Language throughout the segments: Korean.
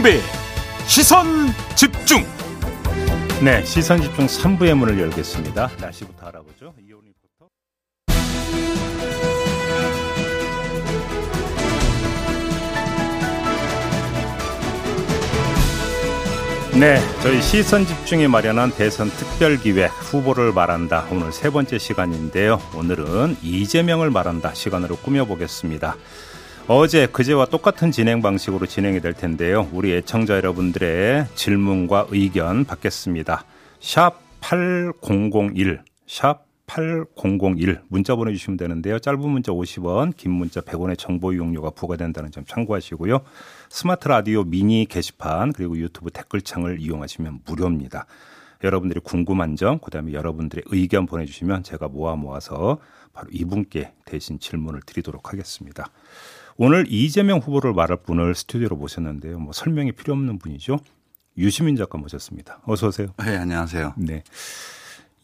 김종배 시선 집중 네, 시선 집중 3부의 문을 열겠습니다. 날씨부터 알아보죠. 이온 리포터. 네, 저희 시선 집중에 마련한 대선 특별 기획 후보를 말한다. 오늘 세 번째 시간인데요. 오늘은 이재명을 말한다 시간으로 꾸며보겠습니다. 어제 그제와 똑같은 진행 방식으로 진행이 될 텐데요. 우리 애청자 여러분들의 질문과 의견 받겠습니다. 샵 8001, 샵 8001 문자 보내주시면 되는데요. 짧은 문자 50원, 긴 문자 100원의 정보 이용료가 부과된다는 점 참고하시고요. 스마트 라디오 미니 게시판 그리고 유튜브 댓글창을 이용하시면 무료입니다. 여러분들이 궁금한 점, 그다음에 여러분들의 의견 보내주시면 제가 모아 모아서 바로 이분께 대신 질문을 드리도록 하겠습니다. 오늘 이재명 후보를 말할 분을 스튜디오로 모셨는데요. 뭐 설명이 필요 없는 분이죠. 유시민 작가 모셨습니다. 어서 오세요. 네, 안녕하세요. 네.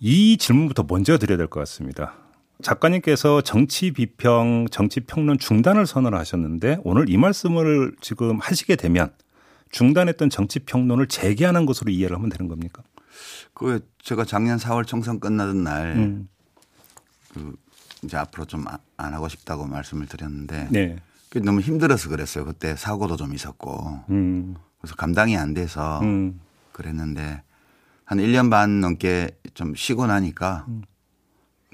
이 질문부터 먼저 드려야 될 것 같습니다. 작가님께서 정치 비평, 정치 평론 중단을 선언하셨는데 오늘 이 말씀을 지금 하시게 되면 중단했던 정치 평론을 재개하는 것으로 이해를 하면 되는 겁니까? 그 제가 작년 4월 총선 끝나던 날 음. 그 이제 앞으로 좀 안 하고 싶다고 말씀을 드렸는데 네. 너무 힘들어서 그랬어요. 그때 사고도 좀 있었고 음. 그래서 감당이 안 돼서 음. 그랬는데 한 1년 반 넘게 좀 쉬고 나니까 음.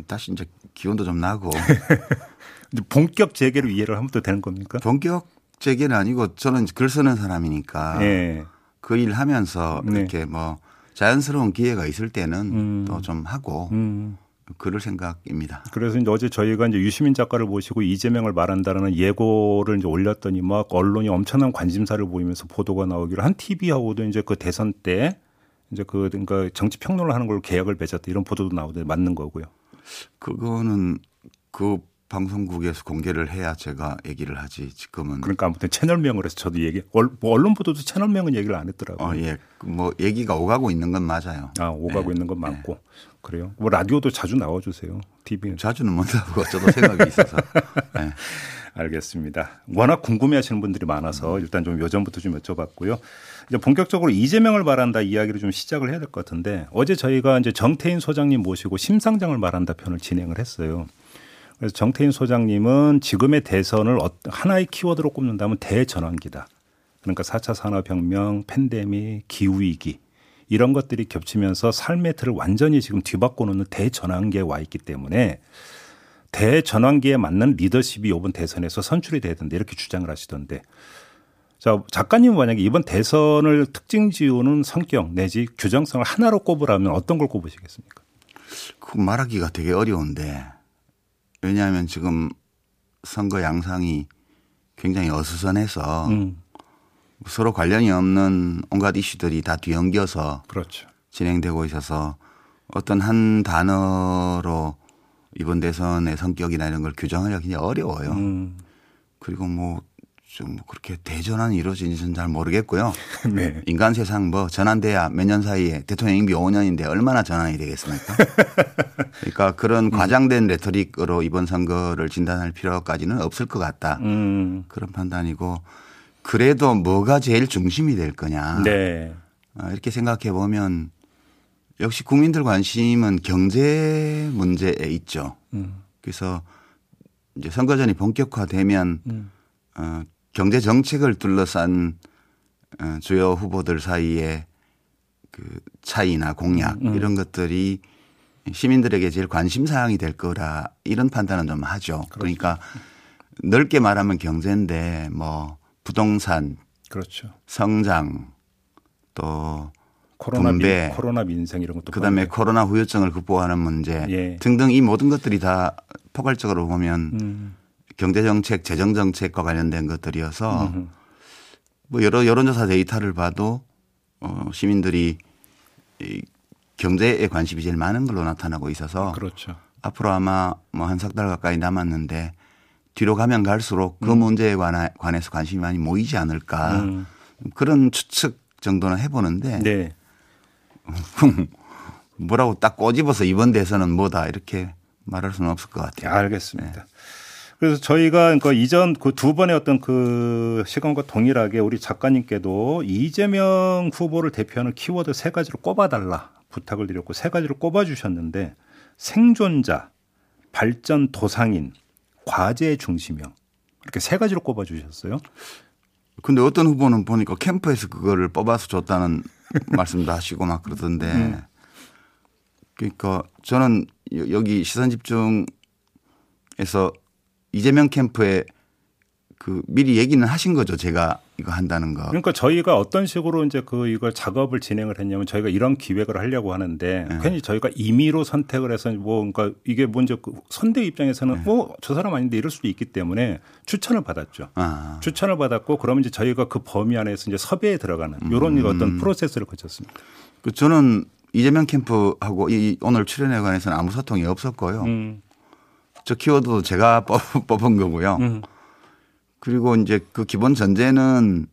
다시 이제 기운도 좀 나고 이제 본격 재개로 이해를 하면 또 되는 겁니까? 본격 재개는 아니고 저는 글 쓰는 사람이니까 네. 그일 하면서 네. 이렇게 뭐 자연스러운 기회가 있을 때는 음. 또좀 하고 음. 그럴 생각입니다. 그래서 이제 어제 저희가 이제 유시민 작가를 모시고 이재명을 말한다는 예고를 이제 올렸더니 막 언론이 엄청난 관심사를 보이면서 보도가 나오기로 한 TV하고도 이제 그 대선 때 이제 그 그러니까 정치 평론을 하는 걸로 계약을 맺었다 이런 보도도 나오는데 맞는 거고요. 그거는 그 방송국에서 공개를 해야 제가 얘기를 하지 지금은 그러니까 아무튼 채널명을 해서 저도 얘기 얼- 뭐 언론 보도도 채널명은 얘기를 안 했더라고요. 어, 예. 뭐 얘기가 오가고 있는 건 맞아요. 아 오가고 네. 있는 건 맞고 그래요. 뭐 라디오도 자주 나와 주세요. TV는. 자주는 못 나오고 저도 생각이 있어서. 네. 알겠습니다. 워낙 궁금해 하시는 분들이 많아서 일단 좀 요전부터 좀 여쭤봤고요. 이제 본격적으로 이재명을 말한다 이야기를 좀 시작을 해야 될 것 같은데 어제 저희가 이제 정태인 소장님 모시고 심상정을 말한다 편을 진행을 했어요. 그래서 정태인 소장님은 지금의 대선을 어- 하나의 키워드로 꼽는다면 대전환기다. 그러니까 4차 산업혁명, 팬데믹, 기후위기 이런 것들이 겹치면서 삶의 틀을 완전히 지금 뒤바꿔 놓는 대전환기에 와 있기 때문에 대전환기에 맞는 리더십이 이번 대선에서 선출이 된다 이렇게 주장을 하시던데 자 작가님 만약에 이번 대선을 특징 지우는 성격 내지 규정성을 하나로 꼽으라면 어떤 걸 꼽으시겠습니까? 그 말하기가 되게 어려운데 왜냐하면 지금 선거 양상이 굉장히 어수선해서 음, 서로 관련이 없는 온갖 이슈들이 다 뒤엉겨서 그렇죠. 진행되고 있어서 어떤 한 단어로 이번 대선의 성격이나 이런 걸 규정하기가 굉장히 어려워요. 음, 그리고 뭐 좀 그렇게 대전환이 이루어지는지는 잘 모르겠고요. 네. 인간 세상 뭐 전환돼야 몇 년 사이에 대통령 임기 5년인데 얼마나 전환이 되겠습니까? 그러니까 그런 과장된 레토릭으로 이번 선거를 진단할 필요까지는 없을 것 같다. 음, 그런 판단이고 그래도 뭐가 제일 중심이 될 거냐. 네. 아, 이렇게 생각해 보면 역시 국민들 관심은 경제 문제에 있죠. 음, 그래서 이제 선거전이 본격화되면 음. 어, 경제 정책을 둘러싼 어, 주요 후보들 사이에 그 차이나 공약 음. 이런 것들이 시민들에게 제일 관심 사항이 될 거라 이런 판단은 좀 하죠. 그러니까 넓게 말하면 경제인데 뭐 부동산, 그렇죠. 성장 또 코로나 분배, 민, 코로나 민생 이런 것도 그다음에 포함돼요. 코로나 후유증을 극복하는 문제 예. 등등 이 모든 것들이 다 포괄적으로 보면 음, 경제 정책, 재정 정책과 관련된 것들이어서 음, 뭐 여러 여론조사 데이터를 봐도 어 시민들이 이 경제에 관심이 제일 많은 걸로 나타나고 있어서 그렇죠. 앞으로 아마 뭐 한 석 달 가까이 남았는데 뒤로 가면 갈수록 그 문제에 관하, 관해서 관심이 많이 모이지 않을까 음. 그런 추측 정도는 해보는데 네. 뭐라고 딱 꼬집어서 이번 대선은 뭐다 이렇게 말할 수는 없을 것 같아요. 알겠습니다. 그래서 저희가 그러니까 이전 그 두 번의 어떤 그 시간과 동일하게 우리 작가님께도 이재명 후보를 대표하는 키워드 세 가지를 꼽아달라 부탁을 드렸고 세 가지를 꼽아주셨는데 생존자, 발전 도상인, 과제 중심형 이렇게 세 가지로 꼽아주셨어요. 근데 어떤 후보는 보니까 캠프에서 그거를 뽑아서 줬다는 말씀도 하시고 막 그러던데. 음. 그러니까 저는 여기 시선 집중에서 이재명 캠프에 그 미리 얘기는 하신 거죠. 제가 이거 한다는 거. 그러니까 저희가 어떤 식으로 이제 그 이걸 작업을 진행을 했냐면 저희가 이런 기획을 하려고 하는데 네. 괜히 저희가 임의로 선택을 해서 뭐 그러니까 이게 먼저 그 선대 입장에서는 네. 뭐저 사람 아닌데 이럴 수도 있기 때문에 추천을 받았죠. 아. 추천을 받았고 그러면 이제 저희가 그 범위 안에서 이제 섭외에 들어가는 이런 음. 어떤 프로세스를 거쳤습니다. 그 저는 이재명 캠프하고 이 오늘 출연에 관해서는 아무 소통이 없었고요. 음. 저 키워드도 제가 뽑은 거고요. 음. 그리고 이제 그 기본 전제는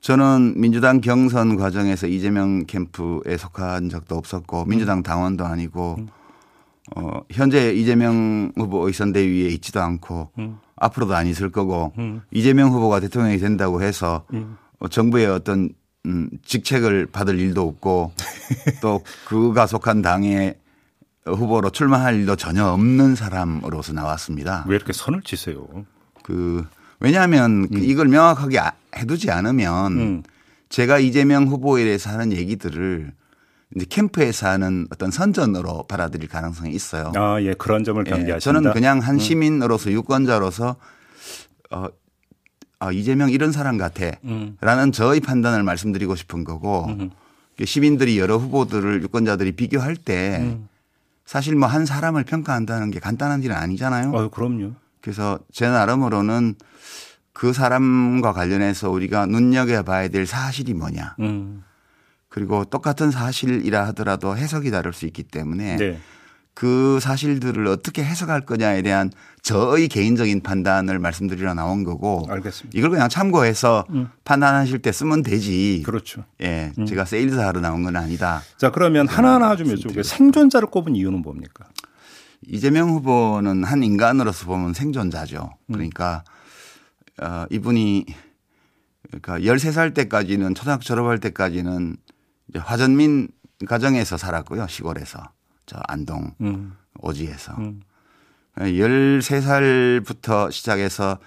저는 민주당 경선 과정에서 이재명 캠프에 속한 적도 없었고 민주당 당원도 아니고 음. 어 현재 이재명 후보 의선대위에 있지도 않고 음. 앞으로도 안 있을 거고 음. 이재명 후보가 대통령이 된다고 해서 음. 어, 정부의 어떤 음 직책을 받을 일도 없고 또 그가 속한 당의 후보로 출마할 일도 전혀 없는 사람으로서 나왔습니다. 왜 이렇게 선을 치세요? 그 왜냐하면 음. 이걸 명확하게 아, 해두지 않으면 음. 제가 이재명 후보에 대해서 하는 얘기들을 이제 캠프에서 하는 어떤 선전으로 받아들일 가능성이 있어요. 아, 예. 그런 점을 경계하신다. 예, 저는 그냥 한 음. 시민으로서 유권자로서 어, 아, 이재명 이런 사람 같아. 음. 라는 저의 판단을 말씀드리고 싶은 거고 음. 시민들이 여러 후보들을 유권자들이 비교할 때 음. 사실 뭐 한 사람을 평가한다는 게 간단한 일은 아니잖아요. 어, 그럼요. 그래서 제 나름으로는 그 사람과 관련해서 우리가 눈여겨봐야 될 사실이 뭐냐. 음. 그리고 똑같은 사실이라 하더라도 해석이 다를 수 있기 때문에 네. 그 사실들을 어떻게 해석할 거냐에 대한 저의 개인적인 판단을 말씀드리러 나온 거고 알겠습니다. 이걸 그냥 참고해서 음. 판단하실 때 쓰면 되지. 그렇죠. 예. 음. 제가 세일즈 하러 나온 건 아니다. 자, 그러면 하나하나 좀 여쭤볼게요. 생존자를 꼽은 이유는 뭡니까? 이재명 후보는 한 인간으로서 보면 생존자죠. 음. 그러니까 음. 어, 이분이 그러니까 13살 때까지는 초등학교 졸업할 때까지는 이제 화전민 가정에서 살았고요. 시골에서. 저 안동 음. 오지에서. 음. 13살부터 시작해서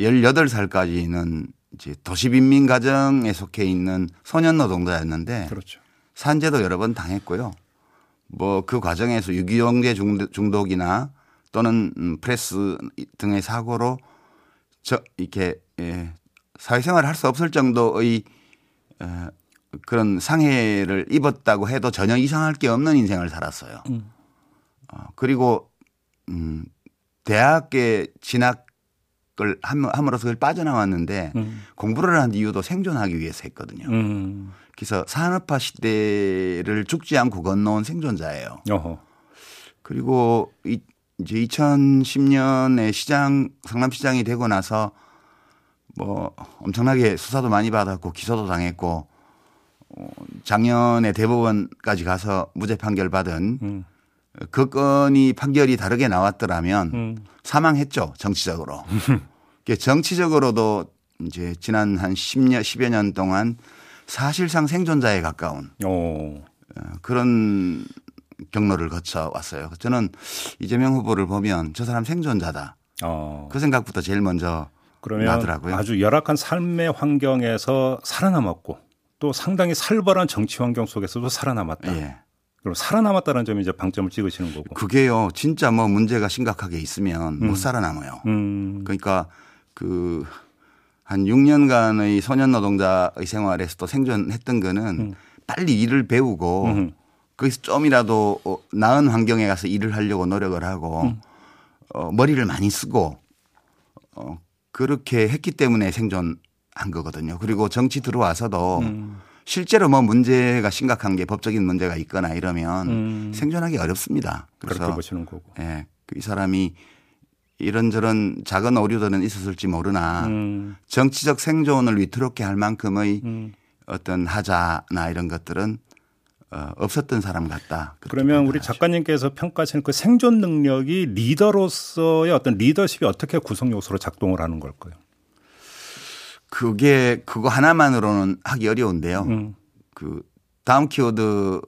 18살까지는 이제 도시빈민 가정에 속해 있는 소년 노동자였는데 그렇죠. 산재도 여러 번 당했고요. 뭐 그 과정에서 유기용제 중독이나 또는 음, 프레스 등의 사고로 저 이렇게 예, 사회생활을 할 수 없을 정도의 어, 그런 상해를 입었다고 해도 전혀 이상할 게 없는 인생을 살았어요. 음. 어, 그리고 음, 대학에 진학을 함으로써 그걸 빠져나왔는데 음. 공부를 한 이유도 생존하기 위해서 했거든요. 음. 그래서 산업화 시대를 죽지 않고 건너온 생존자예요. 어허. 그리고 이, 이제 2010년에 시장 성남시장이 되고 나서 뭐 엄청나게 수사도 많이 받았고 기소도 당했고 어, 작년에 대법원까지 가서 무죄 판결 받은 음. 그 건이 판결이 다르게 나왔더라면 음. 사망했죠 정치적으로. 정치적으로도 이제 지난 한 10년 10여 년 동안 사실상 생존자에 가까운 오. 어, 그런 경로를 거쳐 왔어요. 저는 이재명 후보를 보면 저 사람 생존자다. 어. 그 생각부터 제일 먼저 그러면 나더라고요. 아주 열악한 삶의 환경에서 살아남았고 또 상당히 살벌한 정치 환경 속에서도 살아남았다. 예. 그럼 살아남았다는 점이 이제 방점을 찍으시는 거고. 그게요. 진짜 뭐 문제가 심각하게 있으면 음. 못 살아남아요. 음. 그러니까 그 한 6년간의 소년 노동자의 생활에서도 생존했던 거는 음. 빨리 일을 배우고 음. 거기서 좀이라도 어, 나은 환경에 가서 일을 하려고 노력을 하고 음. 어, 머리를 많이 쓰고 어, 그렇게 했기 때문에 생존 한 거거든요. 그리고 정치 들어와서도 음. 실제로 뭐 문제가 심각한 게 법적인 문제가 있거나 이러면 음. 생존하기 어렵습니다. 그래서 그렇게 보시는 거고. 예. 그이 사람이 이런저런 작은 오류들은 있었을지 모르나 음. 정치적 생존을 위태롭게 할 만큼의 음. 어떤 하자나 이런 것들은 어, 없었던 사람 같다. 그러면 우리 작가님께서 평가하시는 그 생존 능력이 리더로서의 어떤 리더십이 어떻게 구성 요소로 작동을 하는 걸까요? 그게 그거 하나만으로는 하기 어려운데요. 음. 그 다음 키워드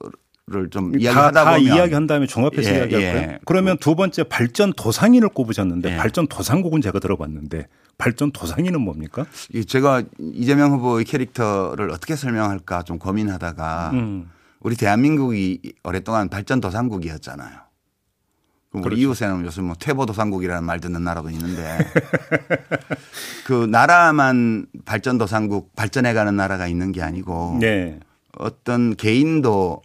좀 이야기하다 보면 이야기한 다음에 종합해서 예, 이야기할까요? 예. 그러면 두 번째 발전 도상인을 꼽으셨는데 예. 발전 도상국은 제가 들어봤는데 발전 도상인은 뭡니까? 제가 이재명 후보의 캐릭터를 어떻게 설명할까 좀 고민하다가 음. 우리 대한민국이 오랫동안 발전 도상국이었잖아요. 우리 그렇죠. 이웃에는 요즘 뭐 퇴보도상국이라는 말 듣는 나라도 있는데 그 나라만 발전도상국 발전해가는 나라가 있는 게 아니고 네. 어떤 개인도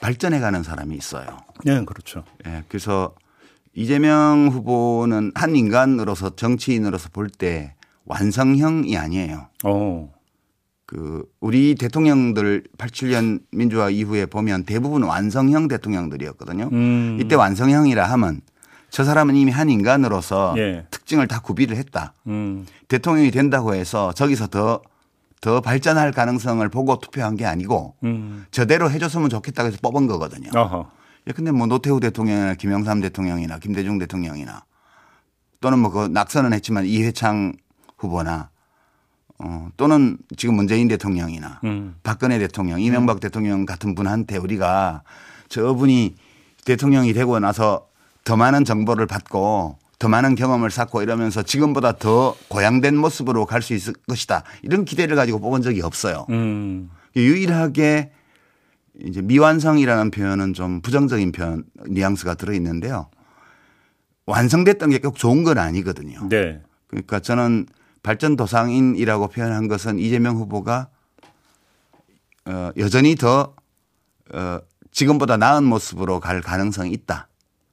발전해가는 사람이 있어요. 네, 그렇죠. 네, 그래서 이재명 후보는 한 인간으로서 정치인으로서 볼 때 완성형이 아니에요. 오. 어. 그 우리 대통령들 87년 민주화 이후에 보면 대부분 완성형 대통령들이었거든요. 음. 이때 완성형이라 하면 저 사람은 이미 한 인간으로서 예. 특징을 다 구비를 했다. 음. 대통령이 된다고 해서 저기서 더, 더 발전할 가능성을 보고 투표한 게 아니고 음. 저대로 해줬으면 좋겠다고 해서 뽑은 거거든요. 어허. 예, 근데 뭐 노태우 대통령이나 김영삼 대통령이나 김대중 대통령이나 또는 뭐 그 낙선은 했지만 이회창 후보나 어, 또는 지금 문재인 대통령이나 음. 박근혜 대통령, 이명박 음. 대통령 같은 분한테 우리가 저분이 대통령이 되고 나서 더 많은 정보를 받고 더 많은 경험을 쌓고 이러면서 지금보다 더 고양된 모습으로 갈 수 있을 것이다. 이런 기대를 가지고 뽑은 적이 없어요. 음. 유일하게 이제 미완성이라는 표현은 좀 부정적인 표현 뉘앙스가 들어 있는데요. 완성됐던 게 꼭 좋은 건 아니거든요. 네. 그러니까 저는 발전 도상인이라고 표현한 것은 이재명 후보가 어, 여전히 더 어, 지금보다 나은 모습으로 갈 가능성이 있다.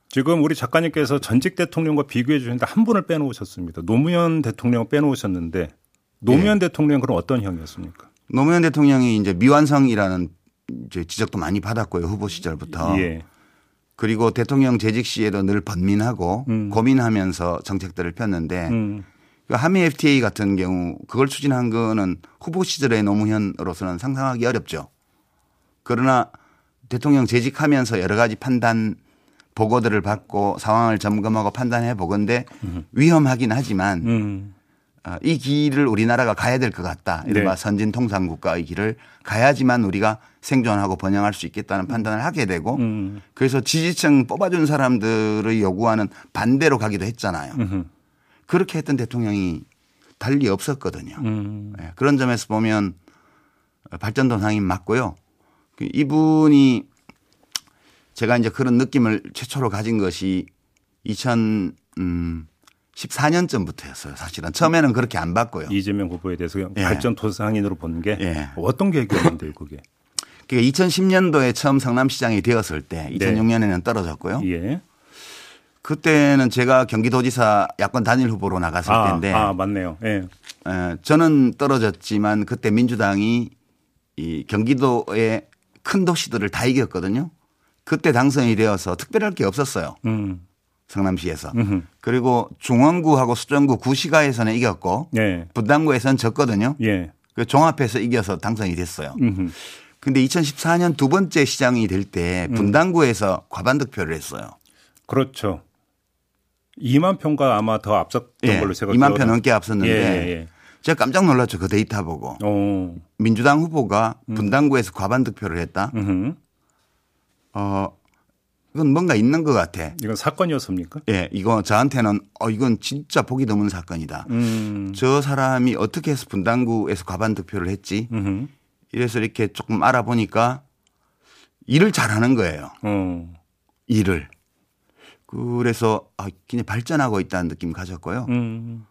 지금 우리 작가님께서 전직 대통령과 비교해 주셨는데 한 분을 빼놓으셨습니다. 노무현 대통령 빼놓으셨는데 노무현 네. 대통령 그럼 어떤 형이었습니까? 노무현 대통령이 이제 미완성이라는 이제 지적도 많이 받았고요 후보 시절부터. 예. 그리고 대통령 재직 시에도 늘 번민하고 음. 고민하면서 정책들을 폈는데 음. 그 한미 FTA 같은 경우 그걸 추진한 거는 후보 시절의 노무현으로서는 상상하기 어렵죠. 그러나 대통령 재직하면서 여러 가지 판단 보고들을 받고 상황을 점검하고 판단해 보건데 음. 위험하긴 하지만 음. 어, 이 길을 우리나라가 가야 될 것 같다. 이른바 네. 선진 통상국가의 길을 가야지만 우리가 생존하고 번영할 수 있겠다는 판단을 하게 되고 음. 그래서 지지층 뽑아준 사람들의 요구하는 반대로 가기도 했잖아요. 그렇게 했던 대통령이 달리 없었거든요. 음. 네, 그런 점에서 보면 발전도 상임 맞고요. 그 이분이 제가 이제 그런 느낌을 최초로 가진 것이 2014년쯤부터였어요. 사실은 처음에는 그렇게 안 봤고요. 이재명 후보에 대해서 예. 발전 도상인으로 보는 게 예. 어떤 계획이었는데요, 그게? 그게 2010년도에 처음 성남시장이 되었을 때 2006년에는 떨어졌고요. 예. 그때는 제가 경기도지사 야권 단일 후보로 나갔을 아, 때인데. 아, 맞네요. 예. 에, 저는 떨어졌지만 그때 민주당이 이 경기도의 큰 도시들을 다 이겼거든요. 그때 당선이 되어서 특별할 게 없었어요. 음. 성남시에서. 음흠. 그리고 중원구하고 수정구 구시가에서는 이겼고 예. 분당구에서는 졌거든요. 예. 그 종합해서 이겨서 당선이 됐어요. 음흠. 근데 2014년 두 번째 시장이 될때 음. 분당구에서 음. 과반 득표를 했어요. 그렇죠. 2만 표가 아마 더 앞섰던 예, 걸로 제가 2만 표 넘게 앞섰는데 예, 예. 제가 깜짝 놀랐죠 그 데이터 보고 오. 민주당 후보가 음. 분당구에서 과반 득표를 했다. 음흠. 어 이건 뭔가 있는 것 같아. 이건 사건이었습니까? 예, 이거 저한테는 어 이건 진짜 보기 드문 사건이다. 음. 저 사람이 어떻게 해서 분당구에서 과반 득표를 했지? 음흠. 이래서 이렇게 조금 알아보니까 일을 잘하는 거예요. 어. 일을. 그래서 아, 굉장히 발전하고 있다는 느낌을 가졌고요. 음.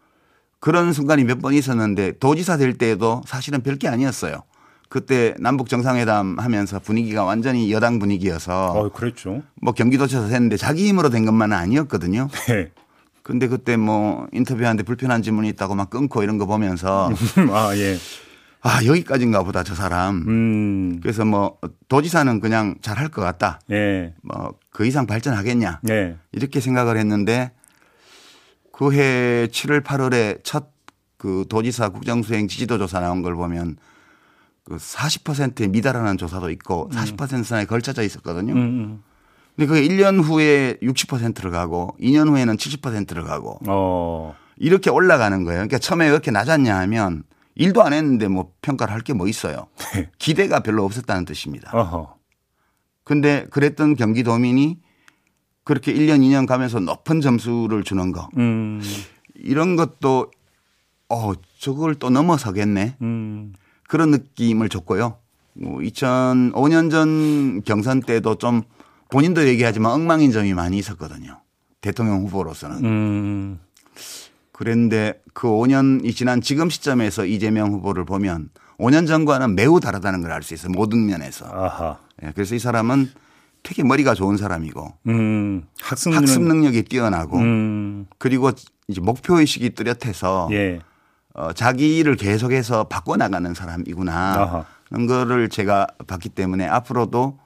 그런 순간이 몇 번 있었는데 도지사 될 때에도 사실은 별게 아니었어요. 그때 남북 정상회담 하면서 분위기가 완전히 여당 분위기여서. 어, 그랬죠. 뭐 경기도에서 했는데 자기 힘으로 된 것만은 아니었거든요. 네. 근데 그때 뭐 인터뷰하는데 불편한 질문이 있다고 막 끊고 이런 거 보면서 아, 예. 아, 여기까지인가 보다 저 사람. 음. 그래서 뭐 도지사는 그냥 잘할 것 같다. 예. 뭐그 이상 발전하겠냐. 예. 이렇게 생각을 했는데 그해 7월 8월에 첫 그 도지사 국정수행 지지도 조사 나온 걸 보면 그 40%에 미달하는 조사도 있고 40% 음. 선에 걸쳐져 있었거든요. 음, 음. 근데 그게 1년 후에 60%를 가고 2년 후에는 70%를 가고 어. 이렇게 올라가는 거예요. 그러니까 처음에 왜 이렇게 낮았냐 하면 일도 안 했는데 뭐 평가를 할 게 뭐 있어요. 네. 기대가 별로 없었다는 뜻입니다. 어허. 근데 그랬던 경기도민이 그렇게 1년, 2년 가면서 높은 점수를 주는 거. 음. 이런 것도 어, 저걸 또 넘어서겠네. 음. 그런 느낌을 줬고요. 뭐 2005년 전 경선 때도 좀 본인도 얘기하지만 엉망인 점이 많이 있었거든요. 대통령 후보로서는. 음. 그런데 그 5년이 지난 지금 시점에서 이재명 후보를 보면 5년 전과는 매우 다르다는 걸 알 수 있어요. 모든 면에서. 아하. 예, 그래서 이 사람은 되게 머리가 좋은 사람이고 음, 학습, 학습 능력이 뛰어나고 음. 그리고 이제 목표 의식이 뚜렷해서 예. 어, 자기 일을 계속해서 바꿔 나가는 사람이구나. 그런 거를 제가 봤기 때문에 앞으로도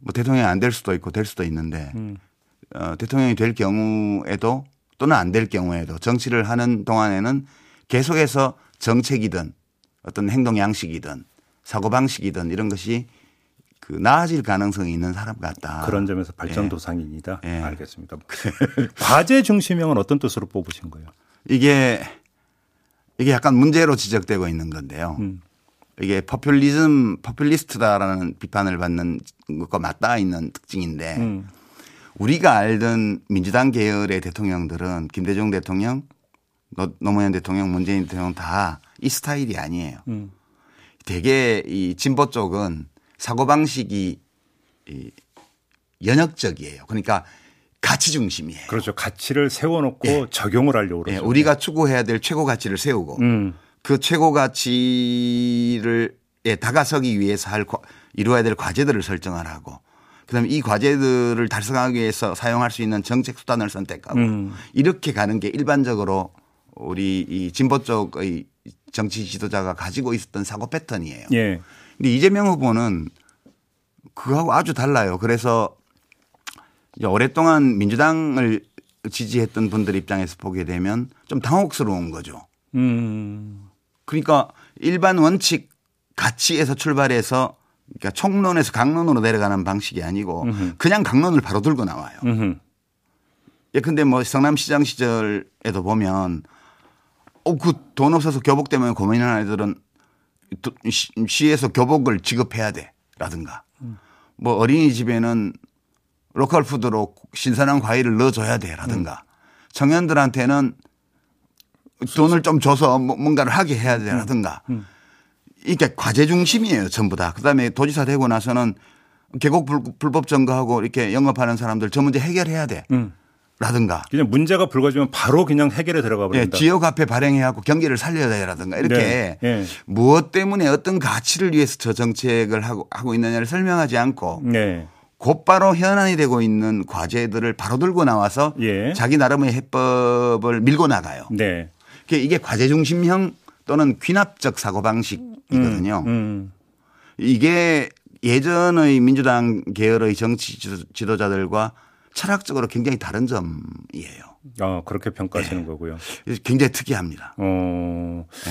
뭐 대통령이 안 될 수도 있고 될 수도 있는데 음. 어, 대통령이 될 경우에도 또는 안 될 경우에도 정치를 하는 동안에는 계속해서 정책이든 어떤 행동 양식이든 사고 방식이든 이런 것이 그 나아질 가능성이 있는 사람 같다. 그런 점에서 발전도상입니다. 예. 예. 알겠습니다. 과제 중심형은 어떤 뜻으로 뽑으신 거예요? 이게 이게 약간 문제로 지적되고 있는 건데요. 음. 이게 퍼퓰리즘, 퍼퓰리스트다라는 비판을 받는 것과 맞닿아 있는 특징인데 음. 우리가 알던 민주당 계열의 대통령들은 김대중 대통령, 노무현 대통령, 문재인 대통령 다 이 스타일이 아니에요. 음. 되게 이 진보 쪽은 사고방식이 이 연역적이에요. 그러니까 가치 중심이에요. 그렇죠. 가치를 세워놓고 네. 적용을 하려고 그러죠. 네. 우리가 추구해야 될 최고 가치를 세우고 음. 그 최고 가치를 예, 다가서기 위해서 할 이루어야 될 과제들을 설정을 하고 그다음에 이 과제들을 달성하기 위해서 사용할 수 있는 정책 수단을 선택하고 음. 이렇게 가는 게 일반적으로 우리 이 진보 쪽의 정치 지도자가 가지고 있었던 사고 패턴이에요. 예. 근데 이재명 후보는 그거하고 아주 달라요. 그래서 오랫동안 민주당을 지지했던 분들 입장에서 보게 되면 좀 당혹스러운 거죠. 음. 그러니까 일반 원칙 가치에서 출발해서 그러니까 총론에서 강론으로 내려가는 방식이 아니고 음흠. 그냥 강론을 바로 들고 나와요. 음흠. 예, 근데 뭐 성남시장 시절에도 보면 어, 그 돈 없어서 교복 때문에 고민하는 애들은 시에서 교복을 지급해야 돼 라든가 음. 뭐 어린이집에는 로컬 푸드로 신선한 과일을 넣어줘야 돼 라든가 음. 청년들한테는 돈을 좀 줘서 뭐 뭔가를 하게 해야 돼 라든가 음. 이게 과제 중심이에요 전부 다. 그다음에 도지사 되고 나서는 계곡 불 법 점거하고 이렇게 영업하는 사람들 저 문제 해결해야 돼. 음. 라든가. 그냥 문제가 불거지면 바로 그냥 해결에 들어가 버린다. 예, 지역 앞에 발행해 갖고 경기를 살려야 돼라든가 이렇게 네. 네. 무엇 때문에 어떤 가치를 위해서 저 정책을 하고 하고 있느냐를 설명하지 않고 네. 곧바로 현안이 되고 있는 과제들을 바로 들고 나와서 예. 자기 나름의 해법을 밀고 나가요. 네. 이게 과제 중심형 또는 귀납적 사고 방식 이거든요. 음, 음. 이게 예전의 민주당 계열의 정치 지도자들과 철학적으로 굉장히 다른 점이에요. 아, 그렇게 평가하시는 네. 거고요. 굉장히 특이합니다. 어. 네.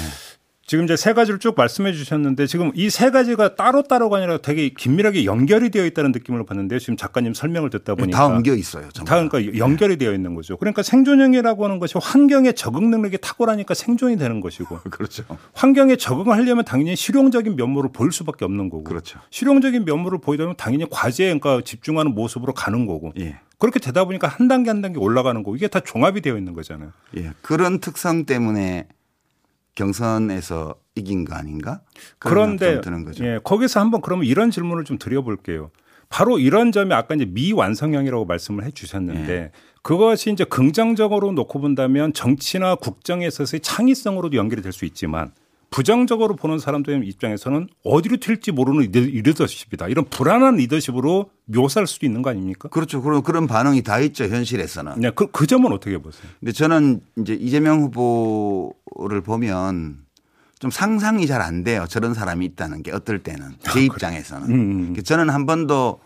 지금 이제 세 가지를 쭉 말씀해 주셨는데 지금 이 세 가지가 따로따로가 아니라 되게 긴밀하게 연결이 되어 있다는 느낌을 받는데요. 지금 작가님 설명을 듣다 네, 보니까 다 엉겨 있어요. 전부. 다 그러니까 연결이 네. 되어 있는 거죠. 그러니까 생존형이라고 하는 것이 환경에 적응 능력이 탁월하니까 생존이 되는 것이고 그렇죠. 환경에 적응을 하려면 당연히 실용적인 면모를 보일 수밖에 없는 거고 그렇죠. 실용적인 면모를 보이려면 당연히 과제에 그러니까 집중하는 모습으로 가는 거고 예. 그렇게 되다 보니까 한 단계 한 단계 올라가는 거고 이게 다 종합이 되어 있는 거잖아요. 예. 그런 특성 때문에 경선에서 이긴 거 아닌가? 그런데 예, 거기서 한번 그러면 이런 질문을 좀 드려볼게요. 바로 이런 점이 아까 이제 미완성형이라고 말씀을 해 주셨는데 예. 그것이 이제 긍정적으로 놓고 본다면 정치나 국정에 있어서의 창의성으로도 연결이 될 수 있지만 부정적으로 보는 사람들 입장에서는 어디로 튈지 모르는 리더십이다. 이런 불안한 리더십으로 묘사할 수도 있는 거 아닙니까? 그렇죠. 그런 그런 반응이 다 있죠 현실에서는. 네, 그, 그 점은 어떻게 보세요? 근데 저는 이제 이재명 후보를 보면 좀 상상이 잘 안 돼요. 저런 사람이 있다는 게 어떨 때는 제 아, 입장에서는. 음, 음. 저는 한 번도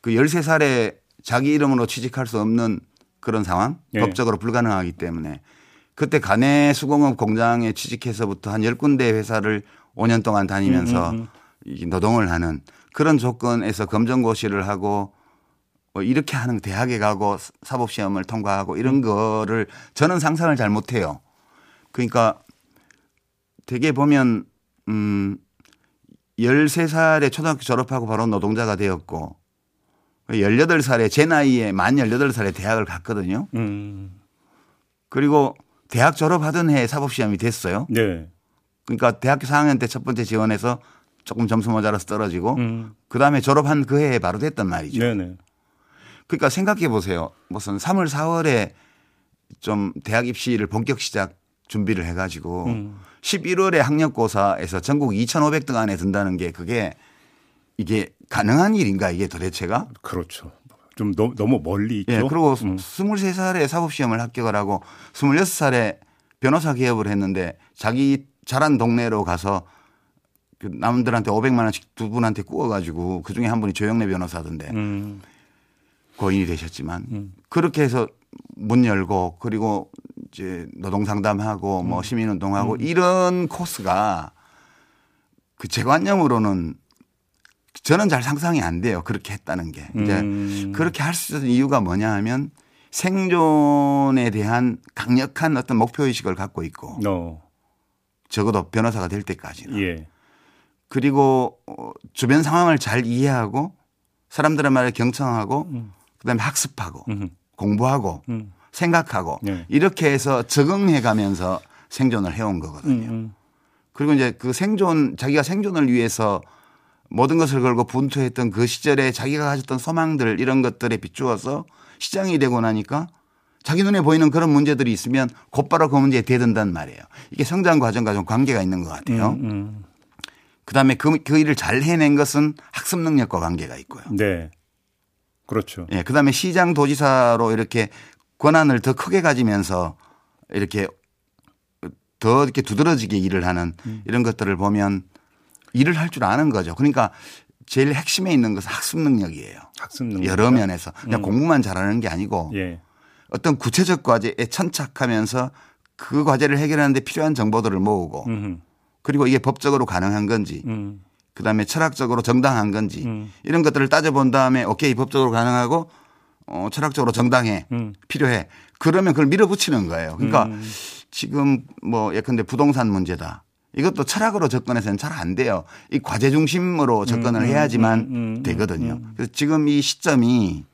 그 13살에 자기 이름으로 취직할 수 없는 그런 상황 네. 법적으로 불가능하기 때문에 그때 가내 수공업 공장에 취직해서부터 한 10군데 회사를 5년 동안 다니면서 음, 음, 음. 노동을 하는 그런 조건에서 검정고시를 하고 뭐 이렇게 하는 대학에 가고 사법시험을 통과하고 이런 음. 거를 저는 상상을 잘 못해요. 그러니까 되게 보면 음 13살에 초등학교 졸업하고 바로 노동자가 되었고 18살에 제 나이에 만 18살에 대학을 갔거든요. 음. 그리고 대학 졸업하던 해에 사법시험이 됐어요. 네. 그러니까 대학교 4학년 때 첫 번째 지원해서 조금 점수 모자라서 떨어지고 음. 그 다음에 졸업한 그 해에 바로 됐단 말이죠. 네네. 그러니까 생각해 보세요. 무슨 3월, 4월에 좀 대학 입시를 본격 시작 준비를 해가지고 음. 11월에 학력고사에서 전국 2,500등 안에 든다는 게 그게 이게 가능한 일인가 이게 도대체가? 그렇죠. 좀 너무, 너무 멀리 있죠. 예, 그리고 음. 23살에 사법시험을 합격을 하고 26살에 변호사 개업을 했는데 자기 자란 동네로 가서 그 남들한테 500만 원씩 두 분한테 구워가지고 그 중에 한 분이 조영래 변호사던데 음. 고인이 되셨지만 음. 그렇게 해서 문 열고 그리고 이제 노동 상담하고 뭐 음. 시민 운동하고 음. 이런 코스가 그 제관념으로는 저는 잘 상상이 안 돼요. 그렇게 했다는 게. 이제 음. 그렇게 할 수 있는 이유가 뭐냐 하면 생존에 대한 강력한 어떤 목표 의식을 갖고 있고 no. 적어도 변호사가 될 때까지는. 예. 그리고 어, 주변 상황을 잘 이해하고 사람들의 말을 경청하고 음. 그다음에 학습하고 음. 공부하고 음. 생각하고 네. 이렇게 해서 적응해 가면서 생존을 해온 거거든요. 음, 음. 그리고 이제 그 생존 자기가 생존을 위해서 모든 것을 걸고 분투했던 그 시절에 자기가 가졌던 소망들 이런 것들에 비추어서 시장이 되고 나니까 자기 눈에 보이는 그런 문제들이 있으면 곧바로 그 문제에 대든단 말이에요. 이게 성장 과정과 좀 관계가 있는 것 같아요. 음, 음. 그다음에 그, 그 일을 잘 해낸 것은 학습 능력과 관계가 있고요. 네. 그렇죠. 예. 그다음에 시장 도지사로 이렇게 권한을 더 크게 가지면서 이렇게 더 이렇게 두드러지게 일을 하는 음. 이런 것들을 보면 일을 할 줄 아는 거죠. 그러니까 제일 핵심에 있는 것은 학습 능력이에요. 학습 능력. 여러 면에서 그냥 음. 공부만 잘하는 게 아니고 예. 어떤 구체적 과제에 천착하면서 그 과제를 해결하는데 필요한 정보들을 모으고 음흠. 그리고 이게 법적으로 가능한 건지 음. 그다음에 철학적으로 정당한 건지 음. 이런 것들을 따져본 다음에 오케이 법적으로 가능하고 어 철학적으로 정당해 음. 필요해 그러면 그걸 밀어붙이는 거예요. 그러니까 음. 지금 뭐 예컨대 부동산 문제다. 이것도 철학으로 접근해서는 잘 안 돼요. 이 과제 중심으로 접근을 음, 음, 해야지만 되거든요. 그래서 지금 이 시점이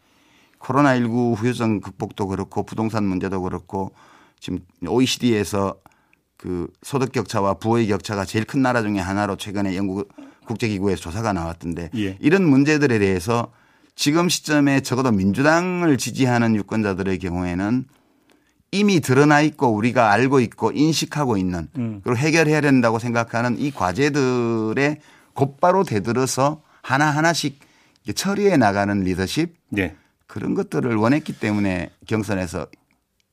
코로나19 후유증 극복도 그렇고 부동산 문제도 그렇고 지금 OECD에서 그 소득 격차와 부의 격차가 제일 큰 나라 중에 하나로 최근에 영국 국제기구에서 조사가 나왔던데 예. 이런 문제들에 대해서 지금 시점에 적어도 민주당을 지지하는 유권자들의 경우에는 이미 드러나 있고 우리가 알고 있고 인식하고 있는 음. 그리고 해결해야 된다고 생각하는 이 과제들에 곧바로 대들어서 하나하나씩 처리해 나가는 리더십 네. 그런 것들을 원했기 때문에 경선에서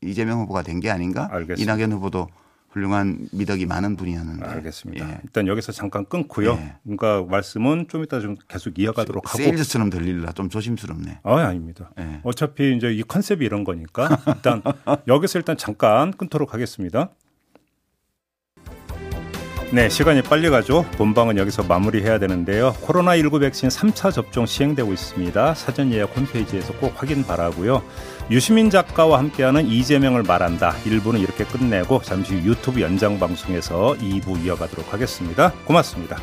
이재명 후보가 된 게 아닌가 알겠습니다. 이낙연 후보도 훌륭한 미덕이 많은 분이었는데. 알겠습니다. 예. 일단 여기서 잠깐 끊고요. 예. 그러니까 말씀은 좀 이따 좀 계속 이어가도록 하고. 세일즈처럼 들릴라 좀 조심스럽네. 아, 아닙니다. 예. 어차피 이제 이 컨셉이 이런 거니까 일단 여기서 일단 잠깐 끊도록 하겠습니다. 네, 시간이 빨리 가죠. 본방은 여기서 마무리해야 되는데요. 코로나19 백신 3차 접종 시행되고 있습니다. 사전 예약 홈페이지에서 꼭 확인 바라고요. 유시민 작가와 함께하는 이재명을 말한다. 1부는 이렇게 끝내고 잠시 유튜브 연장 방송에서 2부 이어가도록 하겠습니다. 고맙습니다.